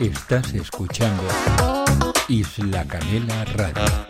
Estás escuchando Isla Canela Radio.